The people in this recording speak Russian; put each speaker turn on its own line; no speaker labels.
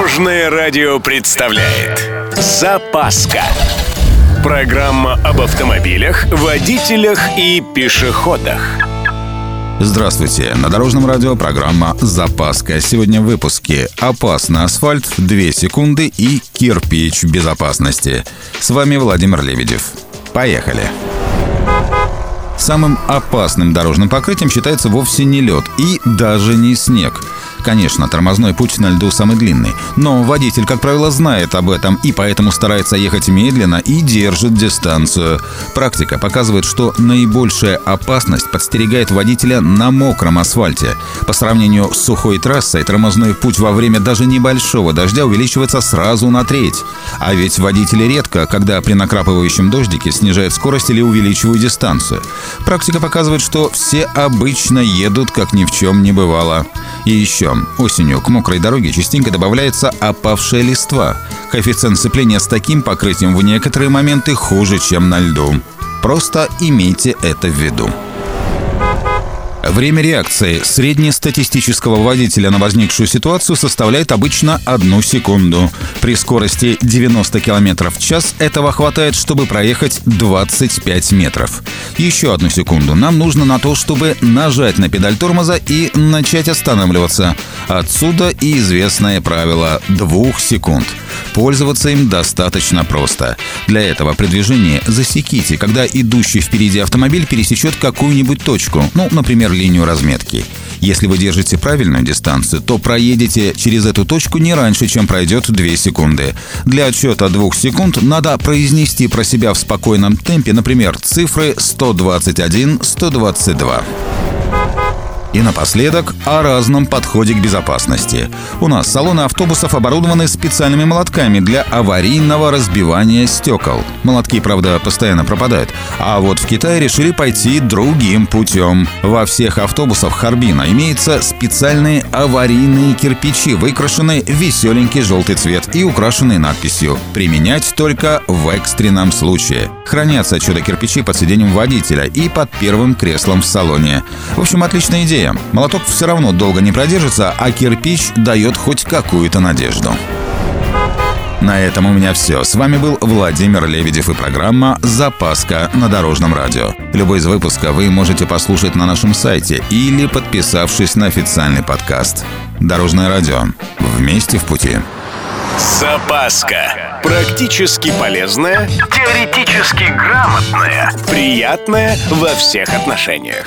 Дорожное радио представляет Запаска Программа об автомобилях, водителях и пешеходах
Здравствуйте! На Дорожном радио программа «Запаска». Сегодня в выпуске «Опасный асфальт», «2 секунды» и «Кирпич безопасности». С вами Владимир Лебедев. Поехали! Самым опасным дорожным покрытием считается вовсе не лед и даже не снег – Конечно, тормозной путь на льду самый длинный, но водитель, как правило, знает об этом и поэтому старается ехать медленно и держит дистанцию. Практика показывает, что наибольшая опасность подстерегает водителя на мокром асфальте. По сравнению с сухой трассой, тормозной путь во время даже небольшого дождя увеличивается сразу на треть. А ведь водители редко, когда при накрапывающем дождике снижают скорость или увеличивают дистанцию. Практика показывает, что все обычно едут, как ни в чем не бывало. И еще Осенью к мокрой дороге частенько добавляется опавшая листва. Коэффициент сцепления с таким покрытием в некоторые моменты хуже, чем на льду. Просто имейте это в виду. Время реакции среднестатистического водителя на возникшую ситуацию составляет обычно одну секунду. При скорости 90 км в час этого хватает, чтобы проехать 25 метров. Еще одну секунду нам нужно на то, чтобы нажать на педаль тормоза и начать останавливаться. Отсюда и известное правило двух секунд. Пользоваться им достаточно просто. Для этого при движении засеките, когда идущий впереди автомобиль пересечет какую-нибудь точку, ну, например, линию разметки. Если вы держите правильную дистанцию, то проедете через эту точку не раньше, чем пройдет 2 секунды. Для отсчета 2 секунд надо произнести про себя в спокойном темпе, например, цифры 121-122. И напоследок о разном подходе к безопасности. У нас салоны автобусов оборудованы специальными молотками для аварийного разбивания стекол. Молотки, правда, постоянно пропадают. А вот в Китае решили пойти другим путем. Во всех автобусах Харбина имеются специальные аварийные кирпичи, выкрашенные в веселенький желтый цвет и украшенные надписью «Применять только в экстренном случае». Хранятся чудо-кирпичи под сиденьем водителя и под первым креслом в салоне. В общем, отличная идея идея. Молоток все равно долго не продержится, а кирпич дает хоть какую-то надежду. На этом у меня все. С вами был Владимир Лебедев и программа «Запаска» на Дорожном радио. Любой из выпуска вы можете послушать на нашем сайте или подписавшись на официальный подкаст. Дорожное радио. Вместе в пути.
Запаска. Практически полезная, теоретически грамотная, приятная во всех отношениях.